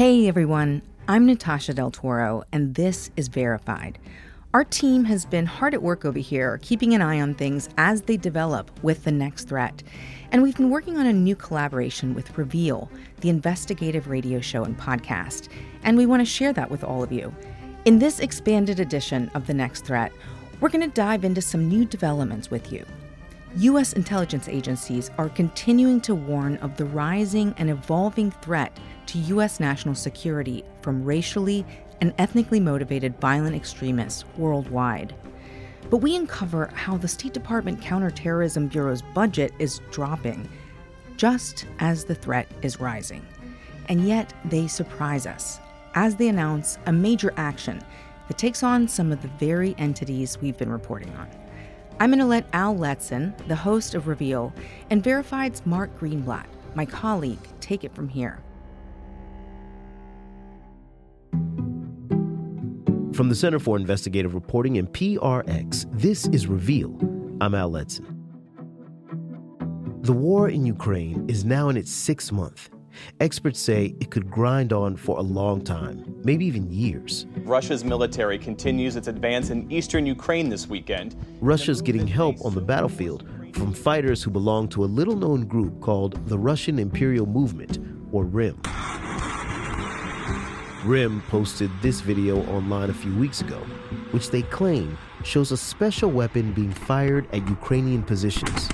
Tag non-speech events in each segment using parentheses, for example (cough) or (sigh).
Hey everyone, I'm Natasha Del Toro, and this is Verified. Our team has been hard at work over here, keeping an eye on things as they develop with the next threat. And we've been working on a new collaboration with Reveal, the investigative radio show and podcast. And we want to share that with all of you. In this expanded edition of The Next Threat, we're going to dive into some new developments with you. U.S. intelligence agencies are continuing to warn of the rising and evolving threat to U.S. national security from racially and ethnically motivated violent extremists worldwide. But we uncover how the State Department Counterterrorism Bureau's budget is dropping, just as the threat is rising. And yet they surprise us as they announce a major action that takes on some of the very entities we've been reporting on. I'm going to let Al Letson, the host of Reveal, and Verified's Mark Greenblatt, my colleague, take it from here. From the Center for Investigative Reporting and PRX, this is Reveal. I'm Al Letson. The war in Ukraine is now in its sixth month. Experts say it could grind on for a long time, maybe even years. Russia's military continues its advance in eastern Ukraine this weekend. Russia's getting help on the battlefield from fighters who belong to a little known group called the Russian Imperial Movement, or RIM. RIM posted this video online a few weeks ago, which they claim shows a special weapon being fired at Ukrainian positions.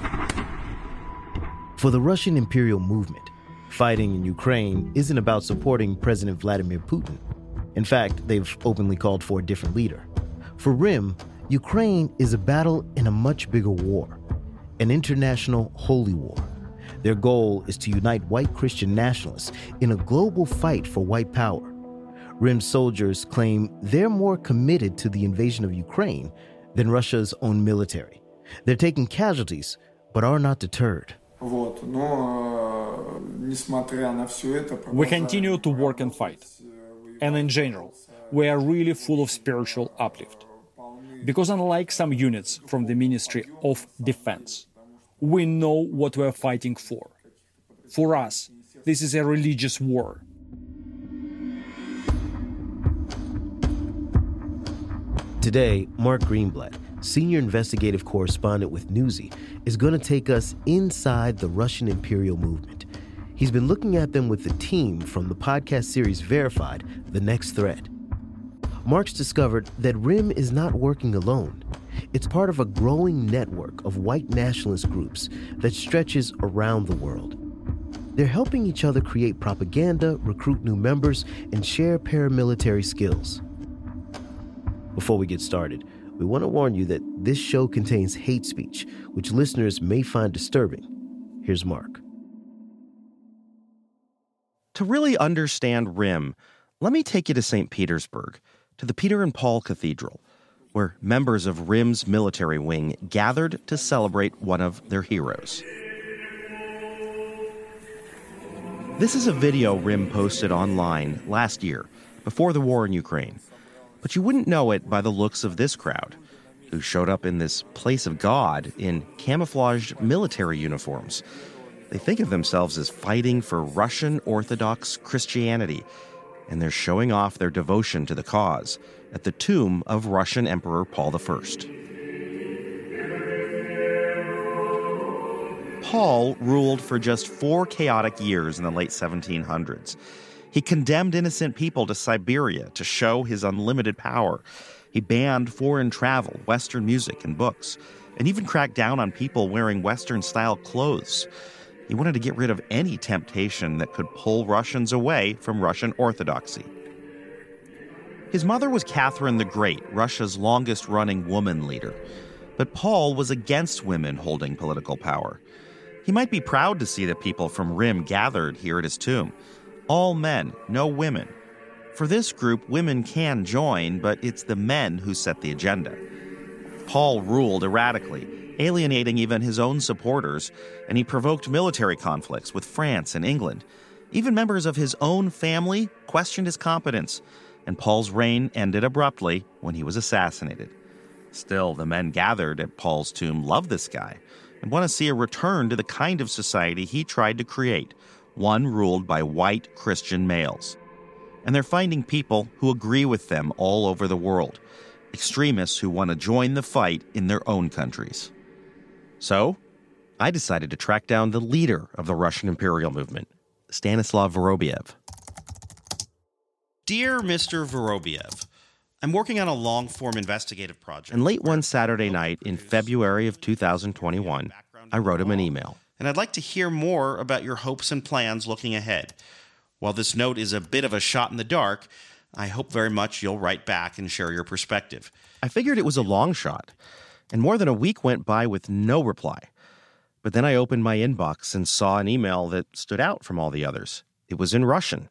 For the Russian Imperial Movement, fighting in Ukraine isn't about supporting President Vladimir Putin. In fact, they've openly called for a different leader. For RIM, Ukraine is a battle in a much bigger war, an international holy war. Their goal is to unite white Christian nationalists in a global fight for white power. RIM soldiers claim they're more committed to the invasion of Ukraine than Russia's own military. They're taking casualties, but are not deterred. We continue to work and fight. And in general, we are really full of spiritual uplift. Because unlike some units from the Ministry of Defense, we know what we're fighting for. For us, this is a religious war Today, Mark Greenblatt, senior investigative correspondent with Newsy, is going to take us inside the Russian imperial movement. He's been looking at them with the team from the podcast series Verified The Next Threat. Mark's discovered that RIM is not working alone. It's part of a growing network of white nationalist groups that stretches around the world. They're helping each other create propaganda, recruit new members, and share paramilitary skills. Before we get started, we want to warn you that this show contains hate speech, which listeners may find disturbing. Here's Mark. To really understand RIM, let me take you to St. Petersburg, to the Peter and Paul Cathedral, where members of RIM's military wing gathered to celebrate one of their heroes. This is a video RIM posted online last year, before the war in Ukraine. But you wouldn't know it by the looks of this crowd, who showed up in this place of God in camouflaged military uniforms. They think of themselves as fighting for Russian Orthodox Christianity, and they're showing off their devotion to the cause at the tomb of Russian Emperor Paul I. Paul ruled for just four chaotic years in the late 1700s. He condemned innocent people to Siberia to show his unlimited power. He banned foreign travel, Western music, and books, and even cracked down on people wearing Western style clothes. He wanted to get rid of any temptation that could pull Russians away from Russian orthodoxy. His mother was Catherine the Great, Russia's longest running woman leader. But Paul was against women holding political power. He might be proud to see the people from Rim gathered here at his tomb all men, no women. For this group, women can join, but it's the men who set the agenda. Paul ruled erratically, alienating even his own supporters, and he provoked military conflicts with France and England. Even members of his own family questioned his competence, and Paul's reign ended abruptly when he was assassinated. Still, the men gathered at Paul's tomb love this guy and want to see a return to the kind of society he tried to create one ruled by white Christian males. And they're finding people who agree with them all over the world, extremists who want to join the fight in their own countries. So, I decided to track down the leader of the Russian imperial movement, Stanislav Vorobiev. Dear Mr. Vorobiev, I'm working on a long form investigative project. And late one Saturday night in February of 2021, I wrote him an email. And I'd like to hear more about your hopes and plans looking ahead. While this note is a bit of a shot in the dark, I hope very much you'll write back and share your perspective. I figured it was a long shot, and more than a week went by with no reply. But then I opened my inbox and saw an email that stood out from all the others. It was in Russian,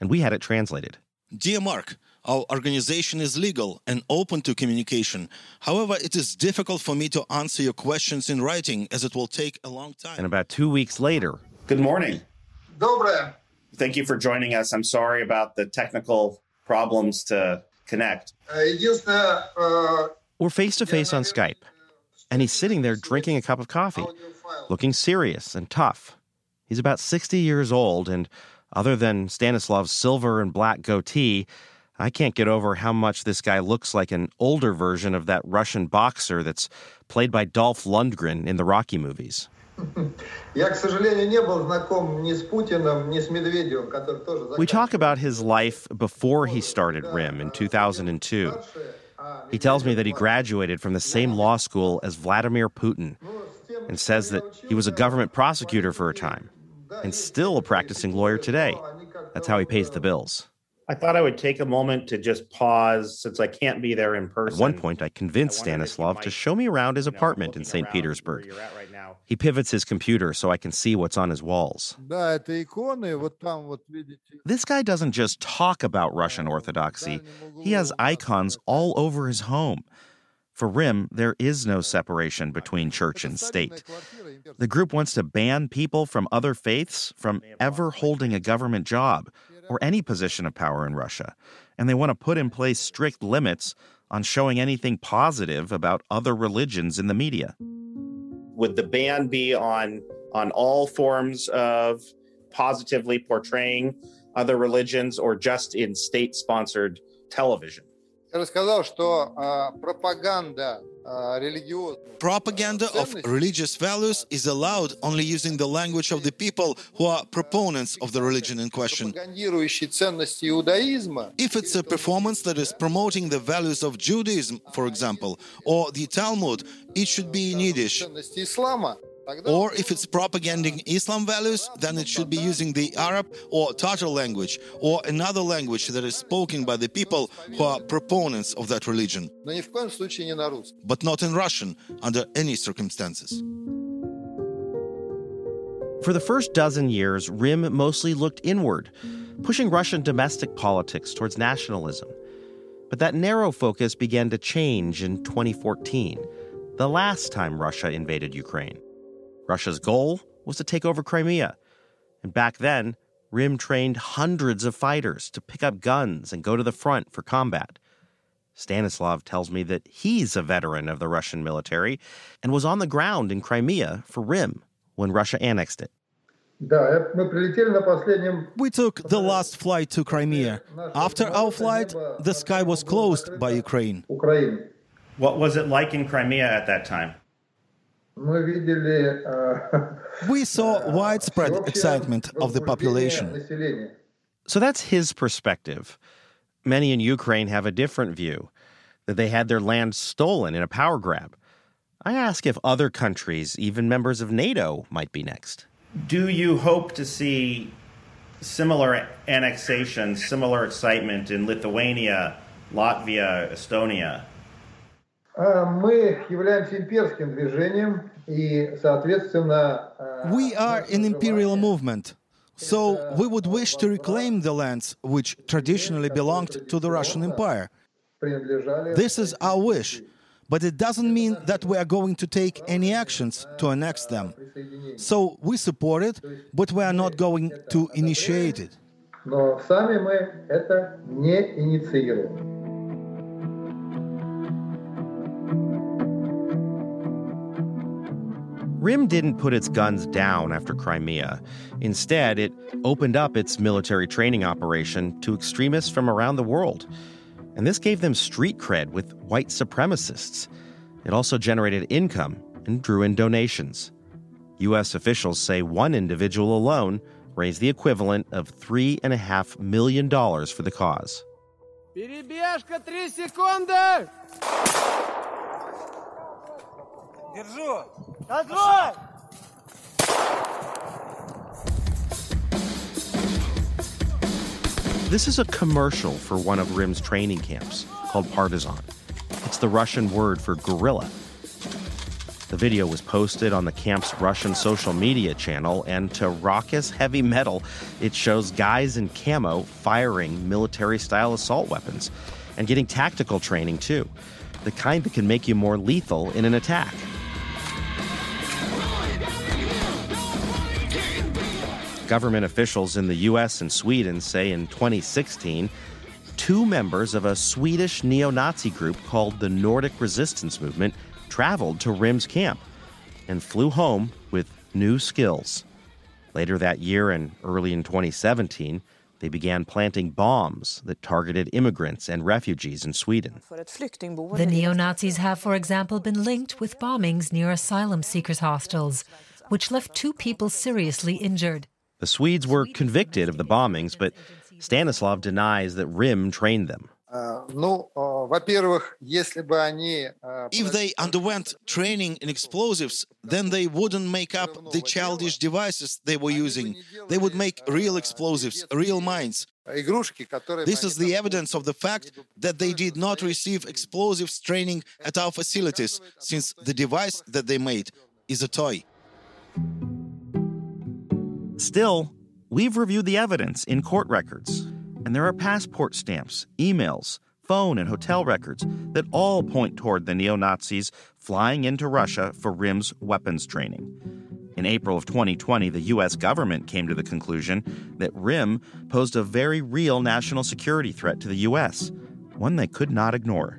and we had it translated. Dear Mark, our organization is legal and open to communication. However, it is difficult for me to answer your questions in writing as it will take a long time. And about two weeks later. Good morning. Dobre. Thank you for joining us. I'm sorry about the technical problems to connect. We're face to face on Skype, and he's sitting there drinking a cup of coffee, looking serious and tough. He's about 60 years old, and other than Stanislav's silver and black goatee, I can't get over how much this guy looks like an older version of that Russian boxer that's played by Dolph Lundgren in the Rocky movies. (laughs) We talk about his life before he started RIM in 2002. He tells me that he graduated from the same law school as Vladimir Putin and says that he was a government prosecutor for a time and still a practicing lawyer today. That's how he pays the bills. I thought I would take a moment to just pause since I can't be there in person. At one point, I convinced I Stanislav to show me around his apartment you know, in St. Petersburg. Right he pivots his computer so I can see what's on his walls. This guy doesn't just talk about Russian Orthodoxy, he has icons all over his home. For RIM, there is no separation between church and state. The group wants to ban people from other faiths from ever holding a government job or any position of power in Russia, and they want to put in place strict limits on showing anything positive about other religions in the media. Would the ban be on on all forms of positively portraying other religions or just in state-sponsored television? рассказал, что пропаганда Propaganda of religious values is allowed only using the language of the people who are proponents of the religion in question. If it's a performance that is promoting the values of Judaism, for example, or the Talmud, it should be in Yiddish. Or if it's propaganding Islam values, then it should be using the Arab or Tatar language or another language that is spoken by the people who are proponents of that religion. But not in Russian under any circumstances. For the first dozen years, RIM mostly looked inward, pushing Russian domestic politics towards nationalism. But that narrow focus began to change in 2014, the last time Russia invaded Ukraine. Russia's goal was to take over Crimea. And back then, RIM trained hundreds of fighters to pick up guns and go to the front for combat. Stanislav tells me that he's a veteran of the Russian military and was on the ground in Crimea for RIM when Russia annexed it. We took the last flight to Crimea. After our flight, the sky was closed by Ukraine. What was it like in Crimea at that time? (laughs) We saw widespread excitement of the population. So that's his perspective. Many in Ukraine have a different view that they had their land stolen in a power grab. I ask if other countries, even members of NATO, might be next. Do you hope to see similar annexation, similar excitement in Lithuania, Latvia, Estonia? Мы являемся имперским движением, и, соответственно... We are an imperial movement. So we would wish to reclaim the lands which traditionally belonged to the Russian Empire. This is our wish, but it doesn't mean that we are going to take any actions to annex them. So we support it, but we are not going to initiate it. Но сами мы это не инициируем. RIM didn't put its guns down after Crimea. Instead, it opened up its military training operation to extremists from around the world. And this gave them street cred with white supremacists. It also generated income and drew in donations. U.S. officials say one individual alone raised the equivalent of $3.5 million for the cause. Перебежка три секунды! Держу! This is a commercial for one of RIM's training camps called Partisan. It's the Russian word for guerrilla. The video was posted on the camp's Russian social media channel, and to raucous heavy metal, it shows guys in camo firing military style assault weapons and getting tactical training too, the kind that can make you more lethal in an attack. Government officials in the US and Sweden say in 2016, two members of a Swedish neo Nazi group called the Nordic Resistance Movement traveled to RIM's camp and flew home with new skills. Later that year and early in 2017, they began planting bombs that targeted immigrants and refugees in Sweden. The neo Nazis have, for example, been linked with bombings near asylum seekers' hostels, which left two people seriously injured. The Swedes were convicted of the bombings, but Stanislav denies that RIM trained them. If they underwent training in explosives, then they wouldn't make up the childish devices they were using. They would make real explosives, real mines. This is the evidence of the fact that they did not receive explosives training at our facilities, since the device that they made is a toy. Still, we've reviewed the evidence in court records, and there are passport stamps, emails, phone, and hotel records that all point toward the neo Nazis flying into Russia for RIM's weapons training. In April of 2020, the U.S. government came to the conclusion that RIM posed a very real national security threat to the U.S., one they could not ignore.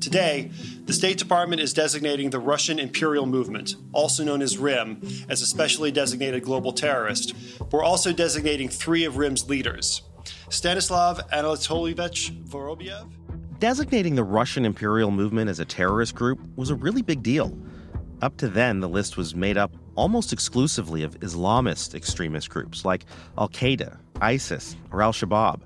Today, the State Department is designating the Russian Imperial Movement, also known as RIM, as a specially designated global terrorist. We're also designating three of RIM's leaders Stanislav Anatolievich Vorobyev. Designating the Russian Imperial Movement as a terrorist group was a really big deal. Up to then, the list was made up almost exclusively of Islamist extremist groups like Al Qaeda, ISIS, or Al Shabaab.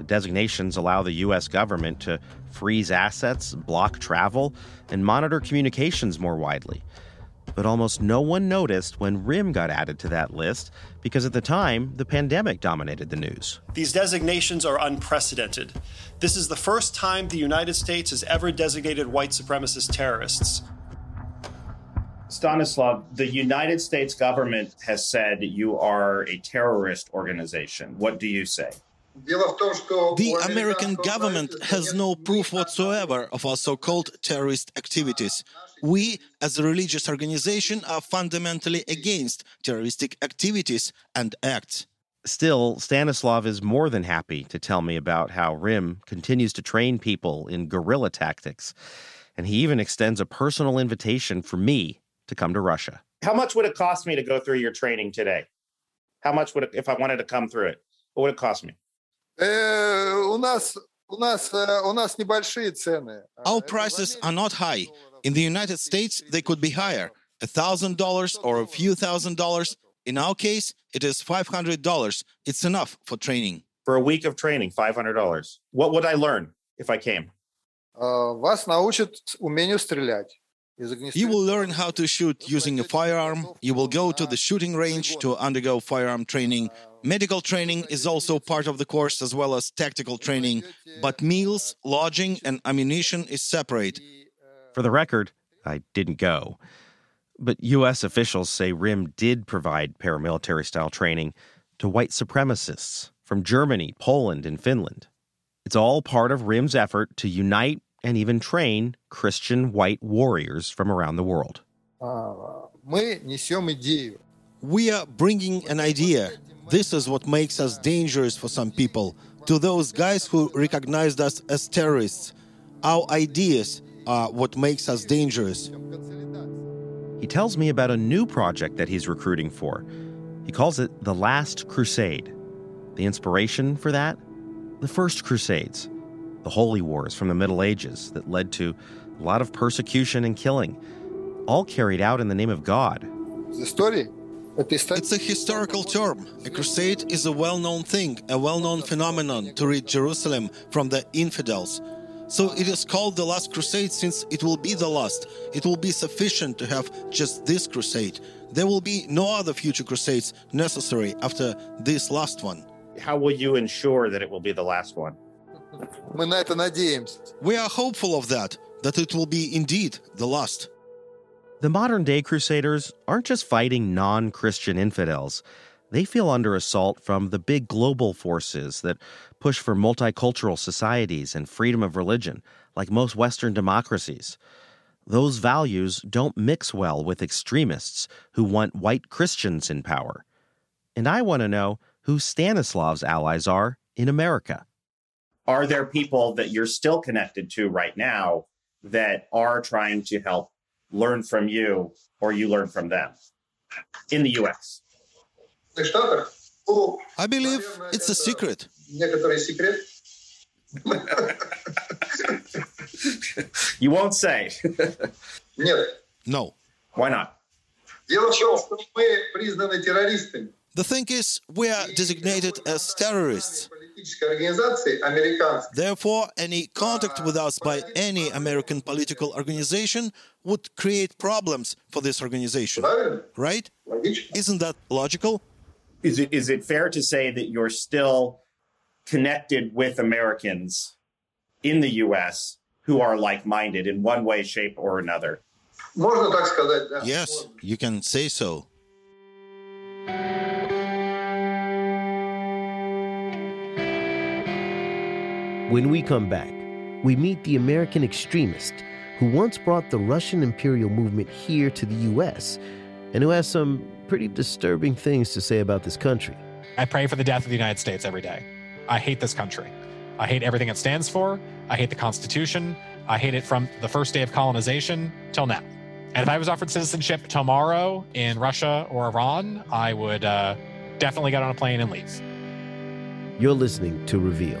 The designations allow the U.S. government to freeze assets, block travel, and monitor communications more widely. But almost no one noticed when RIM got added to that list because at the time, the pandemic dominated the news. These designations are unprecedented. This is the first time the United States has ever designated white supremacist terrorists. Stanislav, the United States government has said you are a terrorist organization. What do you say? The American government has no proof whatsoever of our so called terrorist activities. We, as a religious organization, are fundamentally against terroristic activities and acts. Still, Stanislav is more than happy to tell me about how RIM continues to train people in guerrilla tactics. And he even extends a personal invitation for me to come to Russia. How much would it cost me to go through your training today? How much would it, if I wanted to come through it, what would it cost me? Our prices are not high. In the United States, they could be higher, $1,000 or a few thousand dollars. In our case, it is $500. It's enough for training. For a week of training, $500. What would I learn if I came? Вас научат умению стрелять. You will learn how to shoot using a firearm. You will go to the shooting range to undergo firearm training. Medical training is also part of the course, as well as tactical training. But meals, lodging, and ammunition is separate. For the record, I didn't go. But U.S. officials say RIM did provide paramilitary style training to white supremacists from Germany, Poland, and Finland. It's all part of RIM's effort to unite and even train Christian white warriors from around the world. We are bringing an idea. This is what makes us dangerous for some people. To those guys who recognized us as terrorists, our ideas are what makes us dangerous. he tells me about a new project that he's recruiting for. He calls it The Last Crusade. The inspiration for that? The First Crusades, the holy wars from the Middle Ages that led to a lot of persecution and killing, all carried out in the name of God. The story it's a historical term. A crusade is a well known thing, a well known phenomenon to rid Jerusalem from the infidels. So it is called the last crusade since it will be the last. It will be sufficient to have just this crusade. There will be no other future crusades necessary after this last one. How will you ensure that it will be the last one? We are hopeful of that, that it will be indeed the last. The modern day Crusaders aren't just fighting non Christian infidels. They feel under assault from the big global forces that push for multicultural societies and freedom of religion, like most Western democracies. Those values don't mix well with extremists who want white Christians in power. And I want to know who Stanislav's allies are in America. Are there people that you're still connected to right now that are trying to help learn from you or you learn from them in the US? I believe it's a secret. you won't say. No. Why not? The thing is, we are designated as terrorists. Therefore, any contact with us by any American political organization would create problems for this organization. Right? Isn't that logical? Is it is it fair to say that you're still connected with Americans in the US who are like-minded in one way, shape, or another? Yes, you can say so. When we come back, we meet the American extremist who once brought the Russian imperial movement here to the U.S. and who has some pretty disturbing things to say about this country. I pray for the death of the United States every day. I hate this country. I hate everything it stands for. I hate the Constitution. I hate it from the first day of colonization till now. And if I was offered citizenship tomorrow in Russia or Iran, I would uh, definitely get on a plane and leave. You're listening to Reveal.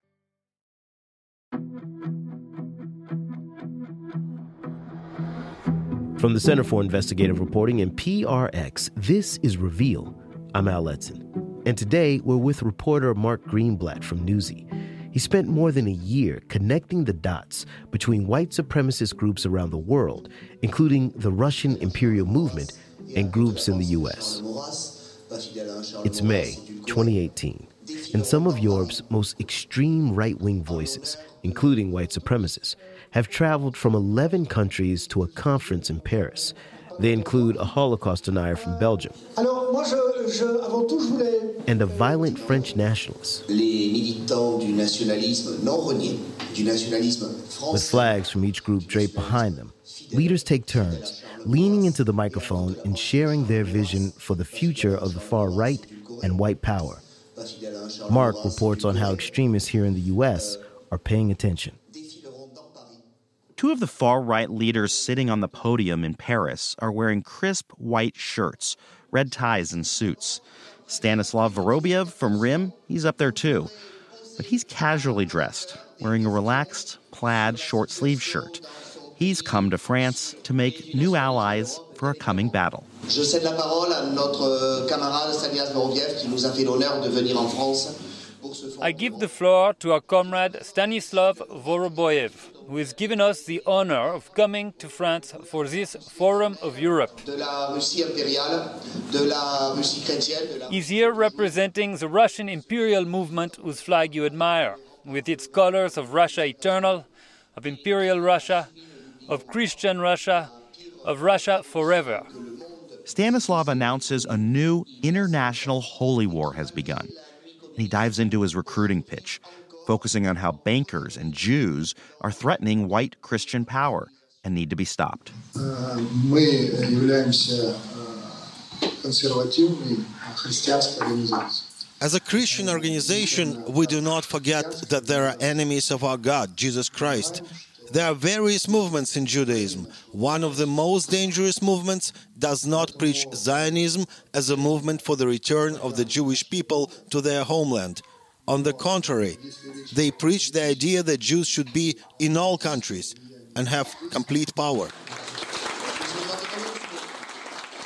From the Center for Investigative Reporting and PRX, this is Reveal. I'm Al Letson. And today we're with reporter Mark Greenblatt from Newsy. He spent more than a year connecting the dots between white supremacist groups around the world, including the Russian imperial movement and groups in the U.S. It's May 2018, and some of Europe's most extreme right wing voices, including white supremacists, have traveled from 11 countries to a conference in Paris. They include a Holocaust denier from Belgium and a violent French nationalist. With flags from each group draped behind them, leaders take turns leaning into the microphone and sharing their vision for the future of the far right and white power. Mark reports on how extremists here in the U.S. are paying attention. Two of the far right leaders sitting on the podium in Paris are wearing crisp white shirts, red ties, and suits. Stanislav Vorobyev from RIM, he's up there too. But he's casually dressed, wearing a relaxed plaid short sleeve shirt. He's come to France to make new allies for a coming battle. Je cède la parole à notre camarade Stanislav Vorobyev qui nous a fait l'honneur de venir en France. I give the floor to our comrade Stanislav Vorobyev, who has given us the honor of coming to France for this Forum of Europe. He's here representing the Russian imperial movement whose flag you admire, with its colors of Russia eternal, of imperial Russia, of Christian Russia, of Russia forever. Stanislav announces a new international holy war has begun. And he dives into his recruiting pitch, focusing on how bankers and Jews are threatening white Christian power and need to be stopped. As a Christian organization, we do not forget that there are enemies of our God, Jesus Christ. There are various movements in Judaism. One of the most dangerous movements does not preach Zionism as a movement for the return of the Jewish people to their homeland. On the contrary, they preach the idea that Jews should be in all countries and have complete power.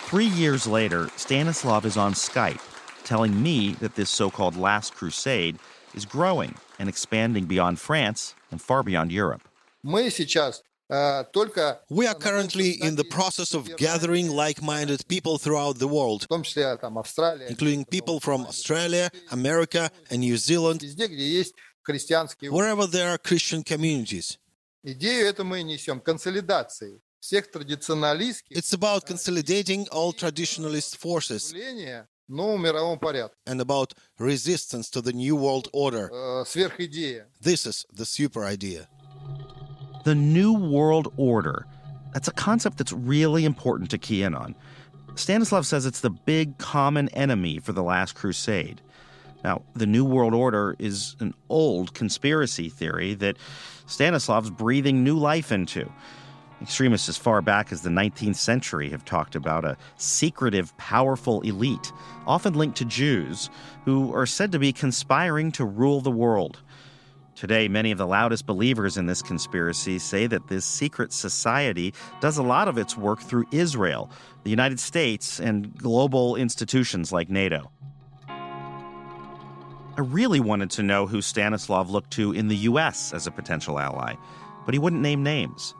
Three years later, Stanislav is on Skype telling me that this so called Last Crusade is growing and expanding beyond France and far beyond Europe. We are currently in the process of gathering like minded people throughout the world, including people from Australia, America, and New Zealand, wherever there are Christian communities. It's about consolidating all traditionalist forces and about resistance to the New World Order. This is the super idea. The New World Order. That's a concept that's really important to key in on. Stanislav says it's the big common enemy for the last crusade. Now, the New World Order is an old conspiracy theory that Stanislav's breathing new life into. Extremists as far back as the 19th century have talked about a secretive, powerful elite, often linked to Jews, who are said to be conspiring to rule the world. Today, many of the loudest believers in this conspiracy say that this secret society does a lot of its work through Israel, the United States, and global institutions like NATO. I really wanted to know who Stanislav looked to in the U.S. as a potential ally, but he wouldn't name names.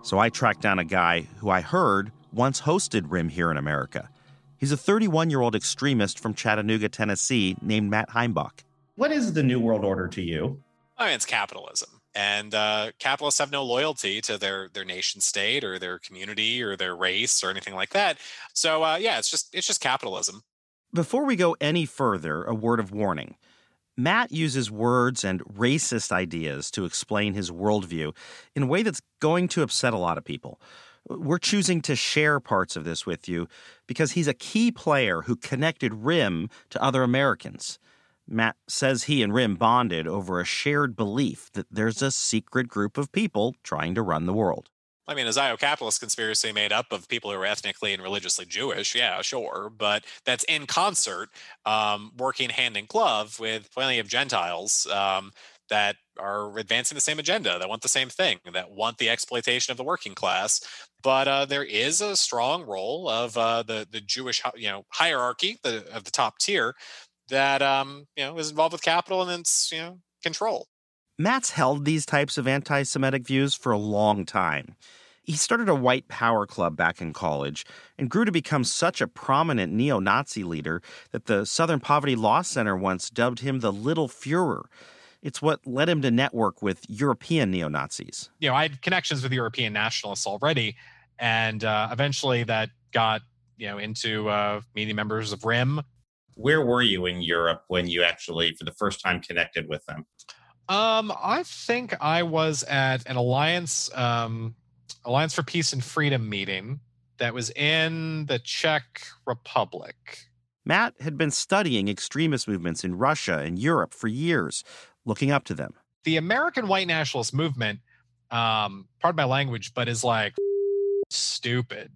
So I tracked down a guy who I heard once hosted RIM here in America. He's a 31 year old extremist from Chattanooga, Tennessee, named Matt Heimbach. What is the New World Order to you? I mean, it's capitalism, and uh, capitalists have no loyalty to their their nation state or their community or their race or anything like that. So uh, yeah, it's just it's just capitalism. Before we go any further, a word of warning. Matt uses words and racist ideas to explain his worldview in a way that's going to upset a lot of people. We're choosing to share parts of this with you because he's a key player who connected RIM to other Americans. Matt says he and RIM bonded over a shared belief that there's a secret group of people trying to run the world. I mean, a Zio-capitalist conspiracy made up of people who are ethnically and religiously Jewish, yeah, sure, but that's in concert, um, working hand in glove with plenty of Gentiles um, that are advancing the same agenda, that want the same thing, that want the exploitation of the working class. But uh, there is a strong role of uh, the the Jewish, you know, hierarchy the, of the top tier that um, you know is involved with capital and its you know control. Matt's held these types of anti-Semitic views for a long time. He started a white power club back in college and grew to become such a prominent neo Nazi leader that the Southern Poverty Law Center once dubbed him the Little Fuhrer. It's what led him to network with European neo Nazis. You know, I had connections with European nationalists already, and uh, eventually that got you know into uh, meeting members of RIM. Where were you in Europe when you actually, for the first time, connected with them? Um, I think I was at an alliance, um, Alliance for Peace and Freedom meeting that was in the Czech Republic. Matt had been studying extremist movements in Russia and Europe for years, looking up to them. The American white nationalist movement, um, pardon my language, but is like stupid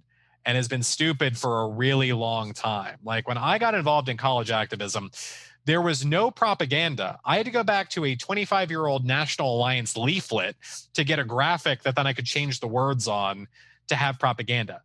and has been stupid for a really long time. Like when I got involved in college activism, there was no propaganda. I had to go back to a 25 year old National Alliance leaflet to get a graphic that then I could change the words on to have propaganda.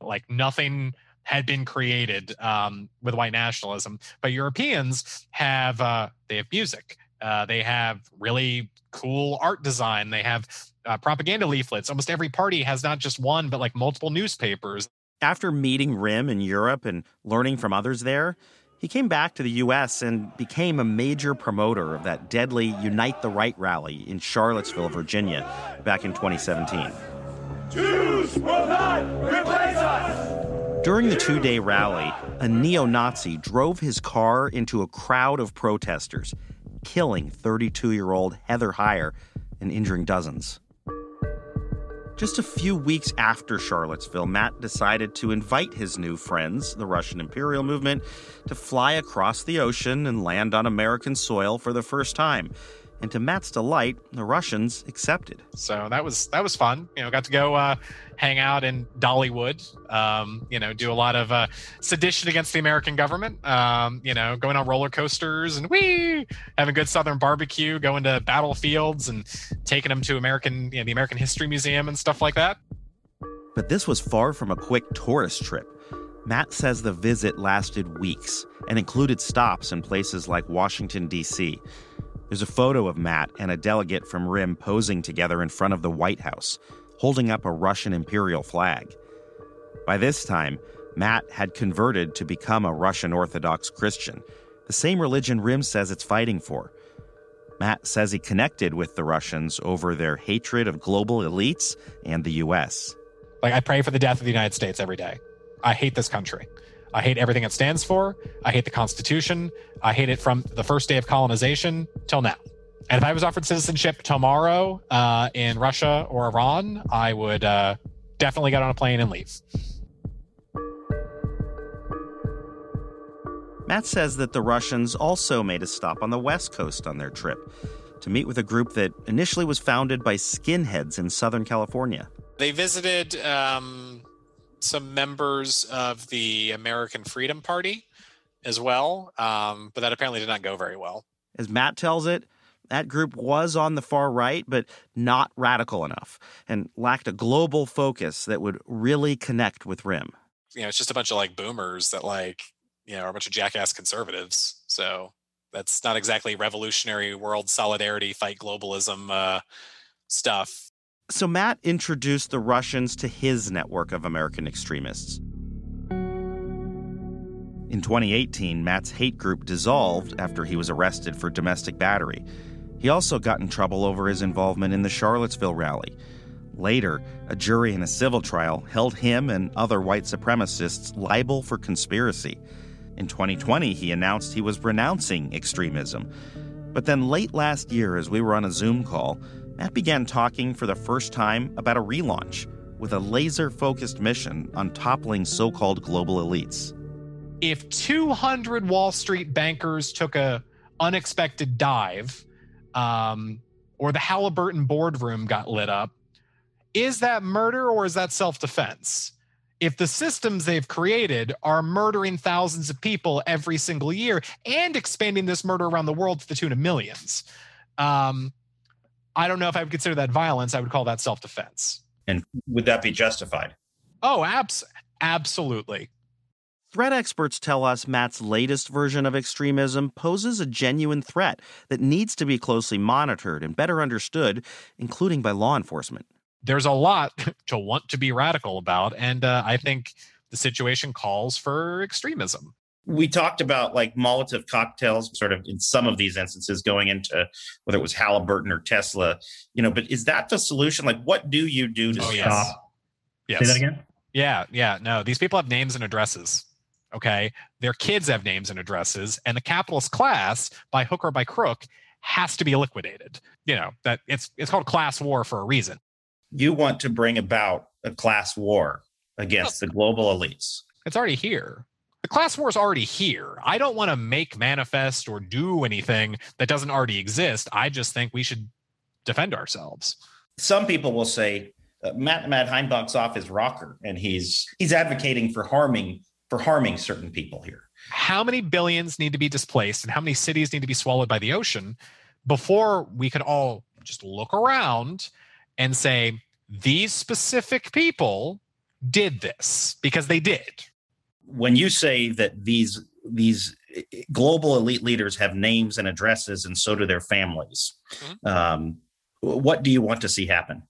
Like nothing had been created um, with white nationalism, but Europeans have uh, they have music. Uh, they have really cool art design. They have uh, propaganda leaflets. Almost every party has not just one, but like multiple newspapers. After meeting Rim in Europe and learning from others there, he came back to the U.S. and became a major promoter of that deadly Unite the Right rally in Charlottesville, Virginia, back in 2017. Jews will not replace us! During the two day rally, a neo Nazi drove his car into a crowd of protesters, killing 32 year old Heather Heyer and injuring dozens. Just a few weeks after Charlottesville, Matt decided to invite his new friends, the Russian imperial movement, to fly across the ocean and land on American soil for the first time. And to Matt's delight, the Russians accepted. So that was that was fun. You know, got to go uh, hang out in Dollywood. Um, you know, do a lot of uh, sedition against the American government. Um, you know, going on roller coasters and wee, having good Southern barbecue, going to battlefields and taking them to American, you know, the American History Museum and stuff like that. But this was far from a quick tourist trip. Matt says the visit lasted weeks and included stops in places like Washington, D.C. There's a photo of Matt and a delegate from RIM posing together in front of the White House, holding up a Russian imperial flag. By this time, Matt had converted to become a Russian Orthodox Christian, the same religion Rim says it's fighting for. Matt says he connected with the Russians over their hatred of global elites and the U.S. Like, I pray for the death of the United States every day. I hate this country. I hate everything it stands for. I hate the Constitution. I hate it from the first day of colonization till now. And if I was offered citizenship tomorrow uh, in Russia or Iran, I would uh, definitely get on a plane and leave. Matt says that the Russians also made a stop on the West Coast on their trip to meet with a group that initially was founded by skinheads in Southern California. They visited um, some members of the American Freedom Party as well, um, but that apparently did not go very well. As Matt tells it, that group was on the far right, but not radical enough, and lacked a global focus that would really connect with RIM. You know, it's just a bunch of like boomers that like, you know, are a bunch of jackass conservatives. So that's not exactly revolutionary world solidarity, fight globalism uh, stuff. So Matt introduced the Russians to his network of American extremists. In 2018, Matt's hate group dissolved after he was arrested for domestic battery. He also got in trouble over his involvement in the Charlottesville rally. Later, a jury in a civil trial held him and other white supremacists liable for conspiracy. In 2020, he announced he was renouncing extremism. But then late last year, as we were on a Zoom call, Matt began talking for the first time about a relaunch with a laser focused mission on toppling so called global elites. If 200 Wall Street bankers took a unexpected dive, um, or the Halliburton boardroom got lit up, is that murder or is that self defense? If the systems they've created are murdering thousands of people every single year and expanding this murder around the world to the tune of millions, um, I don't know if I would consider that violence. I would call that self defense. And would that be justified? Oh, abs- absolutely. Threat experts tell us Matt's latest version of extremism poses a genuine threat that needs to be closely monitored and better understood, including by law enforcement. There's a lot (laughs) to want to be radical about, and uh, I think the situation calls for extremism we talked about like Molotov cocktails, sort of in some of these instances, going into whether it was Halliburton or Tesla, you know. But is that the solution? Like, what do you do to oh, stop? Yes. yes. Say that again. Yeah, yeah. No, these people have names and addresses. Okay, their kids have names and addresses, and the capitalist class, by hook or by crook, has to be liquidated. You know that it's it's called class war for a reason. You want to bring about a class war against the global elites. It's already here the class war is already here. I don't want to make manifest or do anything that doesn't already exist. I just think we should defend ourselves. Some people will say uh, Matt Matt Heimbach's off his rocker, and he's he's advocating for harming for harming certain people here. How many billions need to be displaced, and how many cities need to be swallowed by the ocean before we could all just look around and say these specific people did this because they did when you say that these these global elite leaders have names and addresses, and so do their families. Mm-hmm. Um, what do you want to see happen?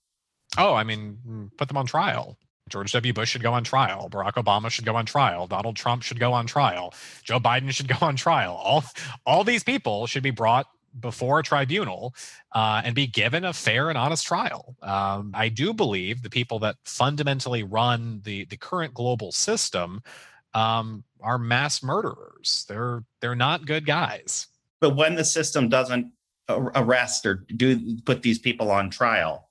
Oh, I mean, put them on trial. George W. Bush should go on trial. Barack Obama should go on trial. Donald Trump should go on trial. Joe Biden should (laughs) go on trial. All, all these people should be brought before a tribunal uh, and be given a fair and honest trial. Um, I do believe the people that fundamentally run the the current global system um, are mass murderers. They're they're not good guys. But when the system doesn't arrest or do put these people on trial,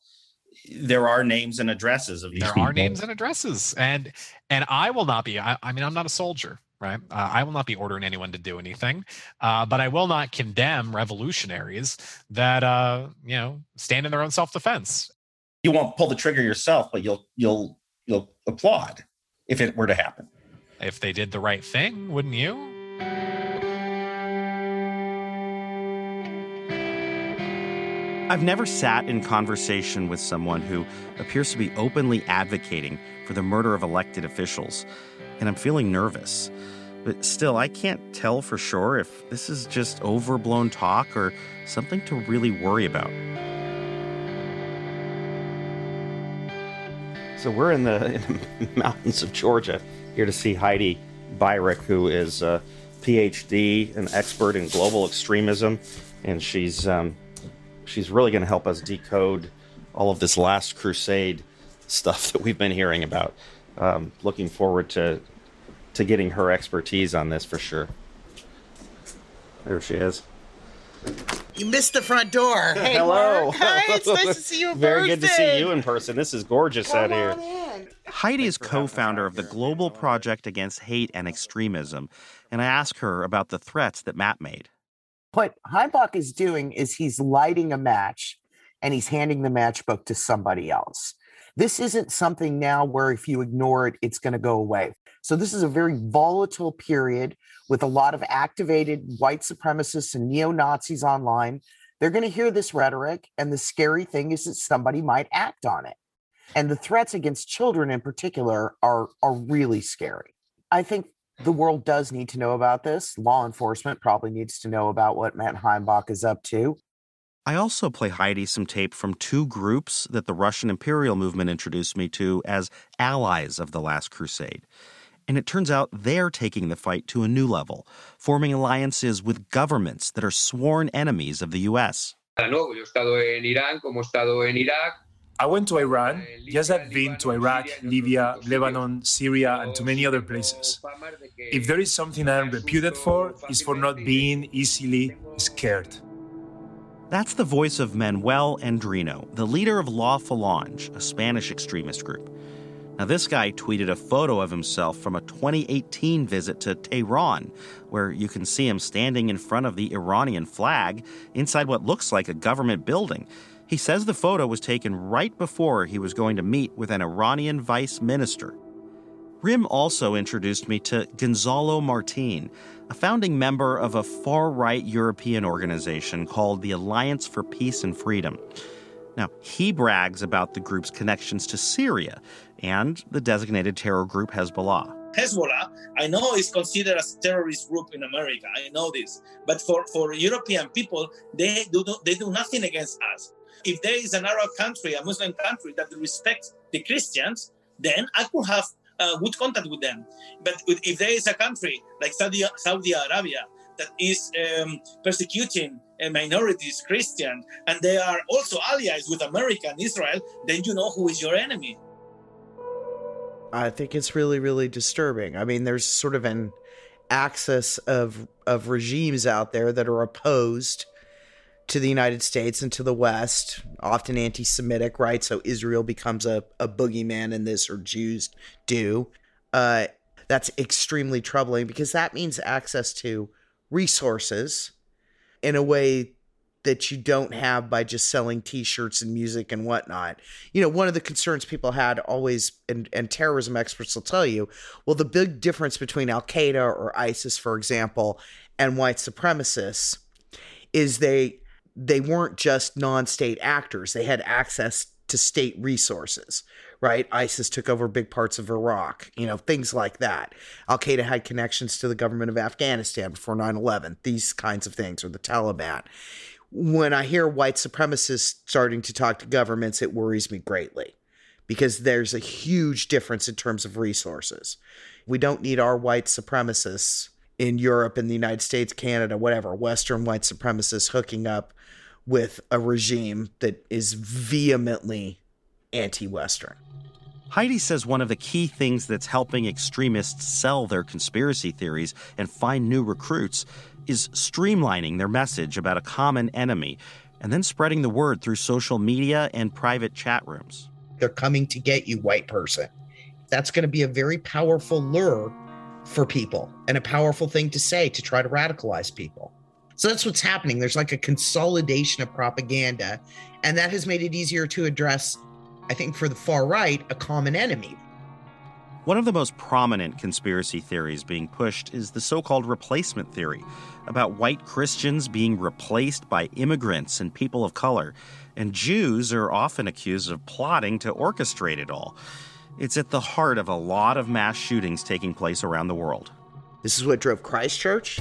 there are names and addresses of these. There people. are names and addresses, and and I will not be. I, I mean, I'm not a soldier, right? Uh, I will not be ordering anyone to do anything, uh, but I will not condemn revolutionaries that uh, you know stand in their own self defense. You won't pull the trigger yourself, but you'll you'll you'll applaud if it were to happen. If they did the right thing, wouldn't you? I've never sat in conversation with someone who appears to be openly advocating for the murder of elected officials, and I'm feeling nervous. But still, I can't tell for sure if this is just overblown talk or something to really worry about. So we're in the, in the (laughs) mountains of Georgia here to see Heidi Beirich, who is a PhD, an expert in global extremism, and she's um, she's really going to help us decode all of this last crusade stuff (laughs) that we've been hearing about. Um, looking forward to to getting her expertise on this for sure. There she is. You missed the front door. Hey, Hello. Mark. Hi, it's (laughs) nice to see you. Very good to see you in person. This is gorgeous Come out here. In. Heidi is co-founder of the Global Project Against Hate and Extremism, and I asked her about the threats that Matt made what Heimbach is doing is he's lighting a match and he's handing the matchbook to somebody else. This isn't something now where if you ignore it, it's going to go away. So, this is a very volatile period with a lot of activated white supremacists and neo Nazis online. They're going to hear this rhetoric. And the scary thing is that somebody might act on it. And the threats against children in particular are, are really scary. I think the world does need to know about this. Law enforcement probably needs to know about what Matt Heimbach is up to. I also play Heidi some tape from two groups that the Russian imperial movement introduced me to as allies of the Last Crusade. And it turns out they're taking the fight to a new level, forming alliances with governments that are sworn enemies of the U.S. I went to Iran, yes, I've been to Iraq, Libya, Lebanon, Syria, and to many other places. If there is something I'm reputed for, it's for not being easily scared. That's the voice of Manuel Andrino, the leader of La Falange, a Spanish extremist group. Now, this guy tweeted a photo of himself from a 2018 visit to Tehran, where you can see him standing in front of the Iranian flag inside what looks like a government building. He says the photo was taken right before he was going to meet with an Iranian vice minister. RIM also introduced me to Gonzalo Martin, a founding member of a far right European organization called the Alliance for Peace and Freedom. Now, he brags about the group's connections to Syria and the designated terror group Hezbollah. Hezbollah, I know is considered as a terrorist group in America. I know this, but for, for European people, they do they do nothing against us if there is an Arab country, a Muslim country that respects the Christians, then I could have uh, good contact with them. But if there is a country like Saudi, Saudi Arabia that is um, persecuting minorities, Christian, and they are also allies with America and Israel, then you know who is your enemy. I think it's really, really disturbing. I mean, there's sort of an axis of of regimes out there that are opposed to the United States and to the West, often anti Semitic, right? So Israel becomes a, a boogeyman in this, or Jews do. Uh, that's extremely troubling because that means access to resources in a way that you don't have by just selling t-shirts and music and whatnot. You know, one of the concerns people had always and, and terrorism experts will tell you, well, the big difference between Al Qaeda or ISIS, for example, and white supremacists is they they weren't just non-state actors they had access to state resources right? ISIS took over big parts of Iraq, you know, things like that. Al Qaeda had connections to the government of Afghanistan before 9 11, these kinds of things, or the Taliban. When I hear white supremacists starting to talk to governments, it worries me greatly because there's a huge difference in terms of resources. We don't need our white supremacists in Europe, in the United States, Canada, whatever, Western white supremacists hooking up with a regime that is vehemently anti Western. Heidi says one of the key things that's helping extremists sell their conspiracy theories and find new recruits is streamlining their message about a common enemy and then spreading the word through social media and private chat rooms. They're coming to get you, white person. That's going to be a very powerful lure for people and a powerful thing to say to try to radicalize people. So that's what's happening. There's like a consolidation of propaganda, and that has made it easier to address I think for the far right, a common enemy. One of the most prominent conspiracy theories being pushed is the so called replacement theory about white Christians being replaced by immigrants and people of color, and Jews are often accused of plotting to orchestrate it all. It's at the heart of a lot of mass shootings taking place around the world. This is what drove Christchurch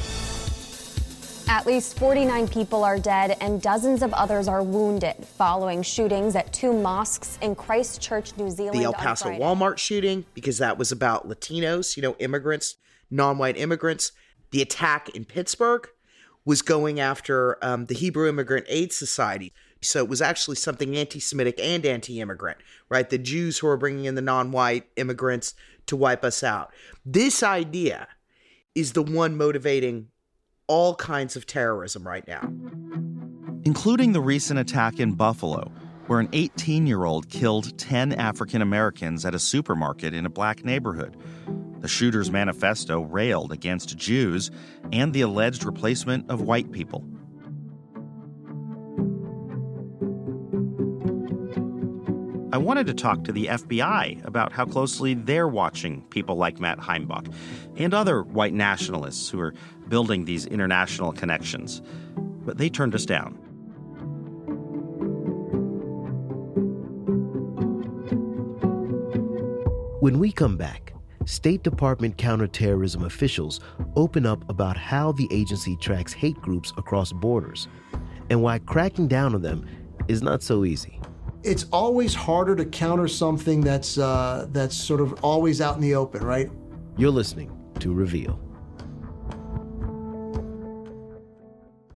at least 49 people are dead and dozens of others are wounded following shootings at two mosques in Christchurch, New Zealand. The El Paso Walmart shooting, because that was about Latinos, you know, immigrants, non white immigrants. The attack in Pittsburgh was going after um, the Hebrew Immigrant Aid Society. So it was actually something anti Semitic and anti immigrant, right? The Jews who are bringing in the non white immigrants to wipe us out. This idea is the one motivating all kinds of terrorism right now. Including the recent attack in Buffalo, where an 18 year old killed 10 African Americans at a supermarket in a black neighborhood. The shooter's manifesto railed against Jews and the alleged replacement of white people. I wanted to talk to the FBI about how closely they're watching people like Matt Heimbach and other white nationalists who are building these international connections. But they turned us down. When we come back, State Department counterterrorism officials open up about how the agency tracks hate groups across borders and why cracking down on them is not so easy it's always harder to counter something that's uh, that's sort of always out in the open, right? You're listening to Reveal.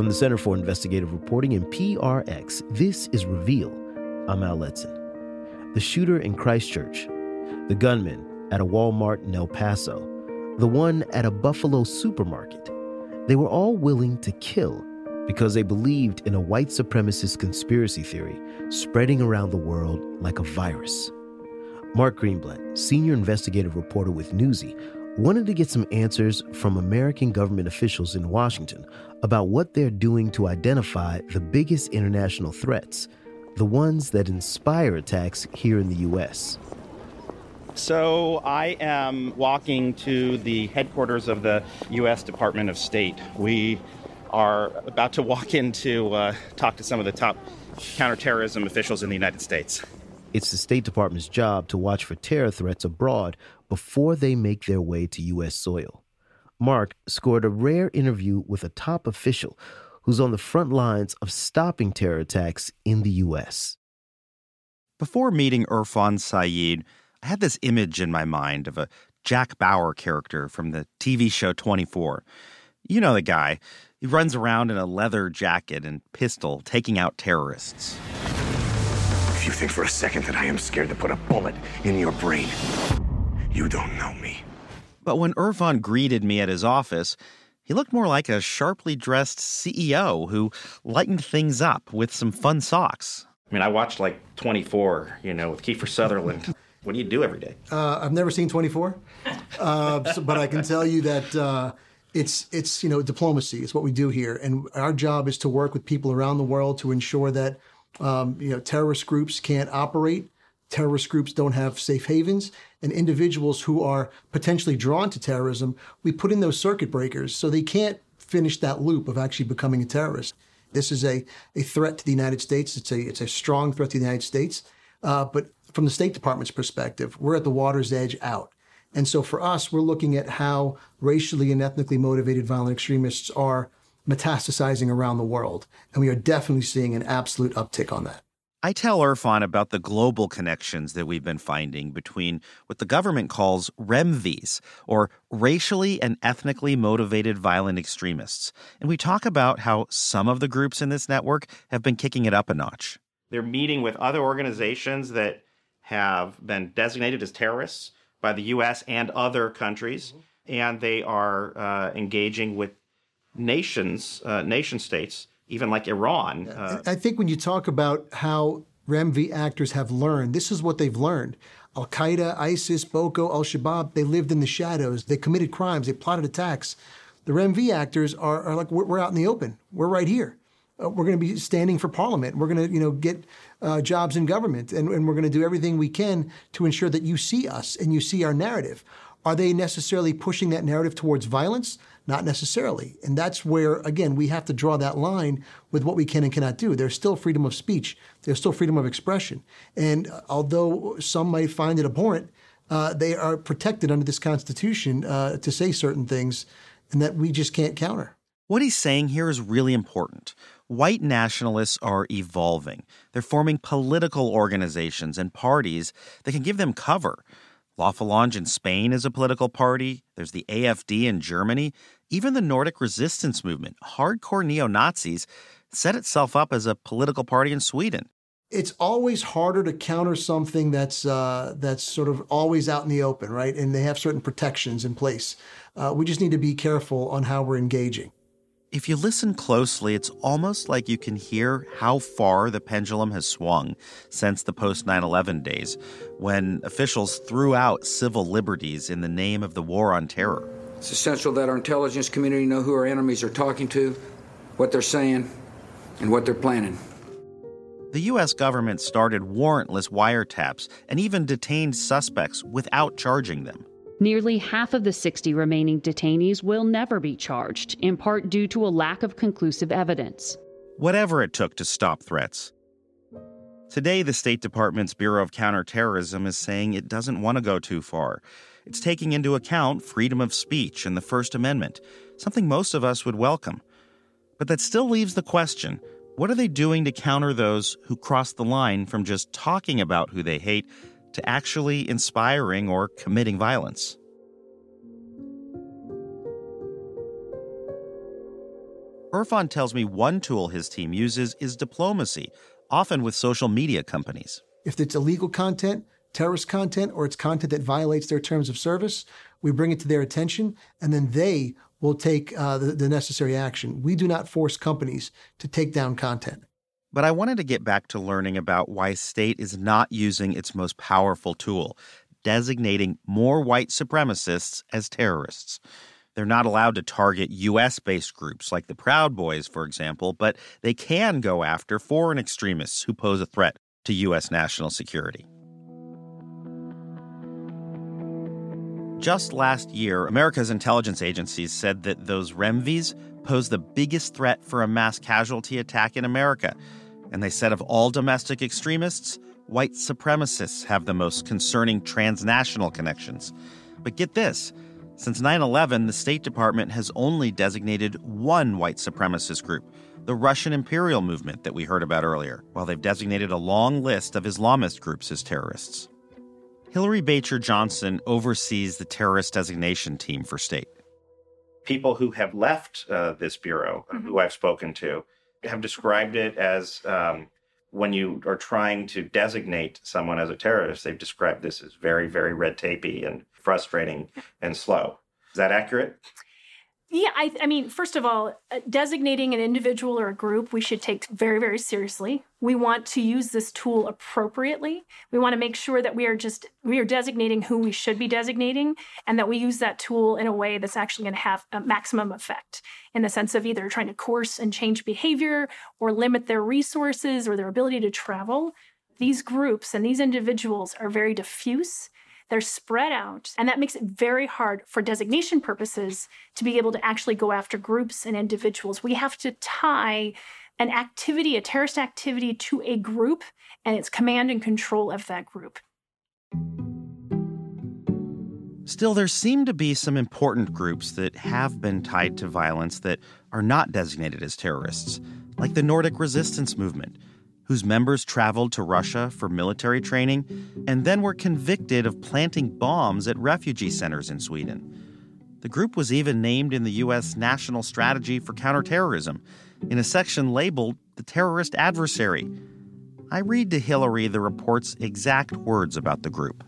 From the Center for Investigative Reporting and PRX, this is Reveal. I'm Al Letson. The shooter in Christchurch, the gunman at a Walmart in El Paso, the one at a Buffalo supermarket. They were all willing to kill because they believed in a white supremacist conspiracy theory spreading around the world like a virus. Mark Greenblatt, senior investigative reporter with Newsy, wanted to get some answers from American government officials in Washington about what they're doing to identify the biggest international threats, the ones that inspire attacks here in the U.S. So, I am walking to the headquarters of the U.S. Department of State. We are about to walk in to uh, talk to some of the top counterterrorism officials in the United States. It's the State Department's job to watch for terror threats abroad before they make their way to U.S. soil. Mark scored a rare interview with a top official who's on the front lines of stopping terror attacks in the U.S. Before meeting Irfan Saeed, I had this image in my mind of a Jack Bauer character from the TV show 24. You know the guy. He runs around in a leather jacket and pistol taking out terrorists. If you think for a second that I am scared to put a bullet in your brain, you don't know me. But when Irfan greeted me at his office, He looked more like a sharply dressed CEO who lightened things up with some fun socks. I mean, I watched like 24, you know, with Kiefer Sutherland. what do you do every day? Uh, I've never seen 24, uh, so, but I can tell you that uh, it's it's you know diplomacy is what we do here, and our job is to work with people around the world to ensure that um, you know terrorist groups can't operate, terrorist groups don't have safe havens, and individuals who are potentially drawn to terrorism, we put in those circuit breakers so they can't finish that loop of actually becoming a terrorist. This is a, a threat to the United States. It's a it's a strong threat to the United States. Uh, but from the State Department's perspective, we're at the water's edge out. And so for us, we're looking at how racially and ethnically motivated violent extremists are metastasizing around the world. And we are definitely seeing an absolute uptick on that. I tell Irfan about the global connections that we've been finding between what the government calls REMVs, or racially and ethnically motivated violent extremists. And we talk about how some of the groups in this network have been kicking it up a notch. They're meeting with other organizations that have been designated as terrorists by the U.S. and other countries, and they are uh, engaging with nations, uh, nation states even like Iran. Uh, I think when you talk about how REMV actors have learned, this is what they've learned. Al Qaeda, ISIS, Boko, Al Shabaab, they lived in the shadows. They committed crimes. They plotted attacks. The REMV actors are, are like, we're, we're, out in the open. We're right here. Uh, we're going to be standing for parliament. We're going to, you know, get uh, jobs in government, and, and we're going to do everything we can to ensure that you see us and you see our narrative. Are they necessarily pushing that narrative towards violence? Not necessarily. And that's where, again, we have to draw that line with what we can and cannot do. There's still freedom of speech, there's still freedom of expression. And although some might find it abhorrent, uh, they are protected under this Constitution uh, to say certain things, and that we just can't counter. What he's saying here is really important. White nationalists are evolving. They're forming political organizations and parties that can give them cover. La Falange in Spain is a political party. There's the AFD in Germany. Even the Nordic resistance movement, hardcore neo Nazis, set itself up as a political party in Sweden. It's always harder to counter something that's uh, that's sort of always out in the open, right? And they have certain protections in place. Uh, we just need to be careful on how we're engaging. If you listen closely, it's almost like you can hear how far the pendulum has swung since the post 9 11 days, when officials threw out civil liberties in the name of the war on terror. It's essential that our intelligence community know who our enemies are talking to, what they're saying, and what they're planning. The U.S. government started warrantless wiretaps and even detained suspects without charging them. Nearly half of the 60 remaining detainees will never be charged, in part due to a lack of conclusive evidence. Whatever it took to stop threats. Today, the State Department's Bureau of Counterterrorism is saying it doesn't want to go too far. It's taking into account freedom of speech and the First Amendment, something most of us would welcome. But that still leaves the question what are they doing to counter those who cross the line from just talking about who they hate to actually inspiring or committing violence. Irfan tells me one tool his team uses is diplomacy, often with social media companies. If it's illegal content, terrorist content, or it's content that violates their terms of service, we bring it to their attention, and then they will take uh, the, the necessary action. We do not force companies to take down content. But I wanted to get back to learning about why state is not using its most powerful tool, designating more white supremacists as terrorists. They're not allowed to target U.S. based groups like the Proud Boys, for example, but they can go after foreign extremists who pose a threat to U.S. national security. Just last year, America's intelligence agencies said that those REMVs pose the biggest threat for a mass casualty attack in America. And they said of all domestic extremists, white supremacists have the most concerning transnational connections. But get this since 9 11, the State Department has only designated one white supremacist group, the Russian Imperial Movement that we heard about earlier, while they've designated a long list of Islamist groups as terrorists. Hillary Batjer Johnson oversees the terrorist designation team for state. People who have left uh, this bureau, mm-hmm. who I've spoken to, have described it as um, when you are trying to designate someone as a terrorist, they've described this as very, very red tapey and frustrating and slow. Is that accurate? Yeah, I, I, mean, first of all, uh, designating an individual or a group we should take very, very seriously. We want to use this tool appropriately. We want to make sure that we are just we are designating who we should be designating, and that we use that tool in a way that's actually going to have a maximum effect in the sense of either trying to course and change behavior or limit their resources or their ability to travel. These groups and these individuals are very diffuse they're spread out, and that makes it very hard for designation purposes to be able to actually go after groups and individuals. We have to tie an activity, a terrorist activity, to a group and its command and control of that group. Still, there seem to be some important groups that have been tied to violence that are not designated as terrorists, like the Nordic resistance movement whose members traveled to Russia for military training and then were convicted of planting bombs at refugee centers in Sweden. The group was even named in the U.S. National Strategy for Counterterrorism in a section labeled the terrorist adversary. I read to Hillary the report's exact words about the group.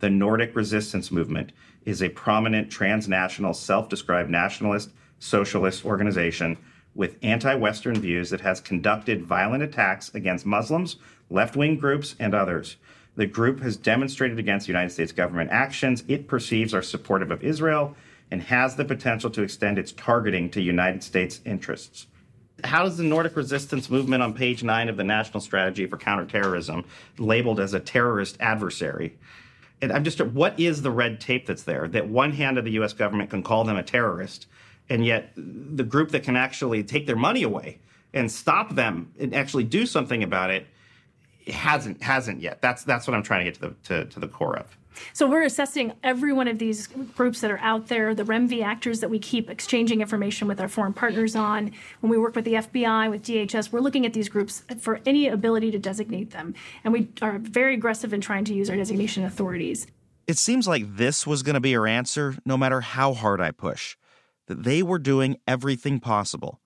The Nordic Resistance Movement is a prominent transnational self described nationalist socialist organization with anti Western views that has conducted violent attacks against Muslims, left wing groups, and others. The group has demonstrated against United States government actions it perceives are supportive of Israel and has the potential to extend its targeting to United States interests. How does the Nordic resistance movement on page nine of the National Strategy for Counterterrorism labeled as a terrorist adversary? And I'm just, what is the red tape that's there? That one hand of the US government can call them a terrorist, and yet the group that can actually take their money away and stop them and actually do something about it hasn't hasn't yet. That's that's what I'm trying to get to the to, to the core of. So we're assessing every one of these groups that are out there, the REMV actors that we keep exchanging information with our foreign partners on. When we work with the FBI, with DHS, we're looking at these groups for any ability to designate them. And we are very aggressive in trying to use our designation authorities. It seems like this was going to be her answer no matter how hard I push that they were doing everything possible.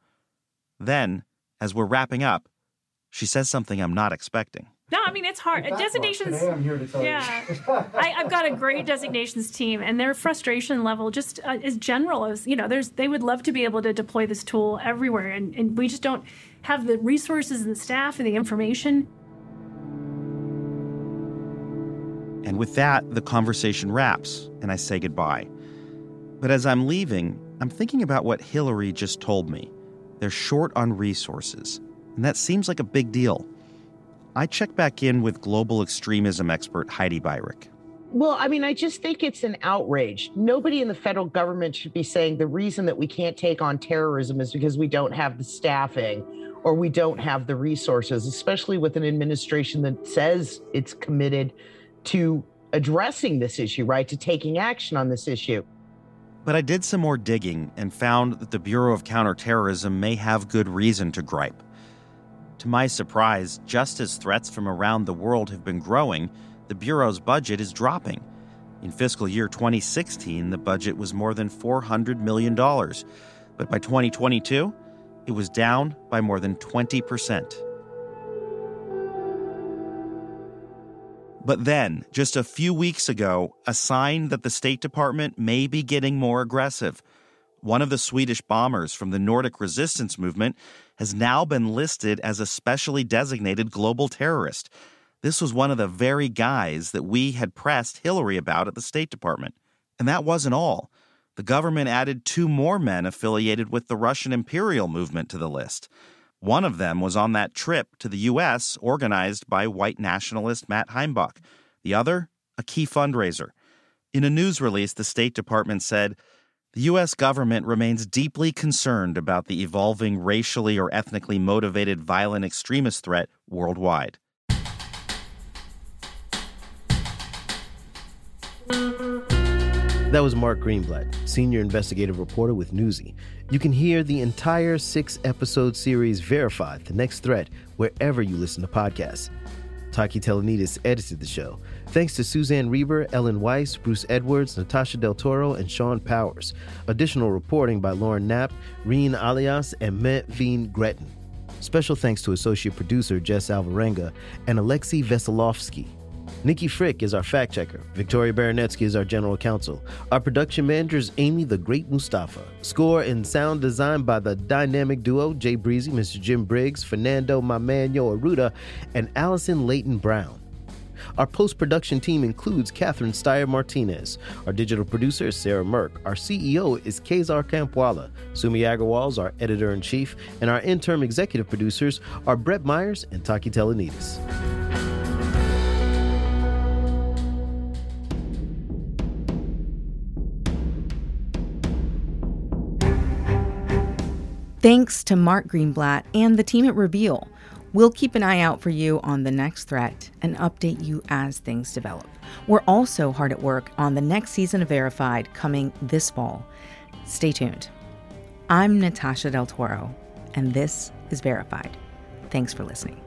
Then, as we're wrapping up, she says something I'm not expecting. No, I mean it's hard. Designations. Today I'm here to tell yeah, (laughs) I, have got a great designations team, and their frustration level just uh, is general. As you know, there's they would love to be able to deploy this tool everywhere, and, and we just don't have the resources and the staff and the information. And with that, the conversation wraps, and I say goodbye. But as I'm leaving, I'm thinking about what Hillary just told me. They're short on resources, and that seems like a big deal. I check back in with global extremism expert Heidi Beirich. Well, I mean, I just think it's an outrage. Nobody in the federal government should be saying the reason that we can't take on terrorism is because we don't have the staffing or we don't have the resources, especially with an administration that says it's committed to addressing this issue, right? To taking action on this issue. But I did some more digging and found that the Bureau of Counterterrorism may have good reason to gripe. To my surprise, just as threats from around the world have been growing, the Bureau's budget is dropping. In fiscal year 2016, the budget was more than $400 million. But by 2022, it was down by more than 20%. But then, just a few weeks ago, a sign that the State Department may be getting more aggressive. One of the Swedish bombers from the Nordic resistance movement has now been listed as a specially designated global terrorist. This was one of the very guys that we had pressed Hillary about at the State Department. And that wasn't all. The government added two more men affiliated with the Russian imperial movement to the list. One of them was on that trip to the U.S. organized by white nationalist Matt Heimbach. The other, a key fundraiser. In a news release, the State Department said the U.S. government remains deeply concerned about the evolving racially or ethnically motivated violent extremist threat worldwide. That was Mark Greenblatt, senior investigative reporter with Newsy. You can hear the entire six episode series Verified, the next threat, wherever you listen to podcasts. Taki Telonidis edited the show. Thanks to Suzanne Reber, Ellen Weiss, Bruce Edwards, Natasha Del Toro, and Sean Powers. Additional reporting by Lauren Knapp, Reen Alias, and Metveen Gretton. Special thanks to associate producer Jess Alvarenga and Alexei Veselovsky. Nikki Frick is our fact checker. Victoria Baranetsky is our general counsel. Our production manager is Amy the Great Mostafa. Score and sound design by the dynamic duo Jay Breezy, Mr. Jim Briggs, Fernando Mamano Arruda, and Allison Layton Brown. Our post production team includes Kathryn Styer Martinez. Our digital producer is Sarah Mirk. Our CEO is Kaizar Campwala. Sumi Aggarwal is our editor in chief. And our interim executive producers are Brett Myers and Taki Telonidis. Thanks to Mark Greenblatt and the team at Reveal. We'll keep an eye out for you on the next threat and update you as things develop. We're also hard at work on the next season of Verified coming this fall. Stay tuned. I'm Natasha Del Toro, and this is Verified. Thanks for listening.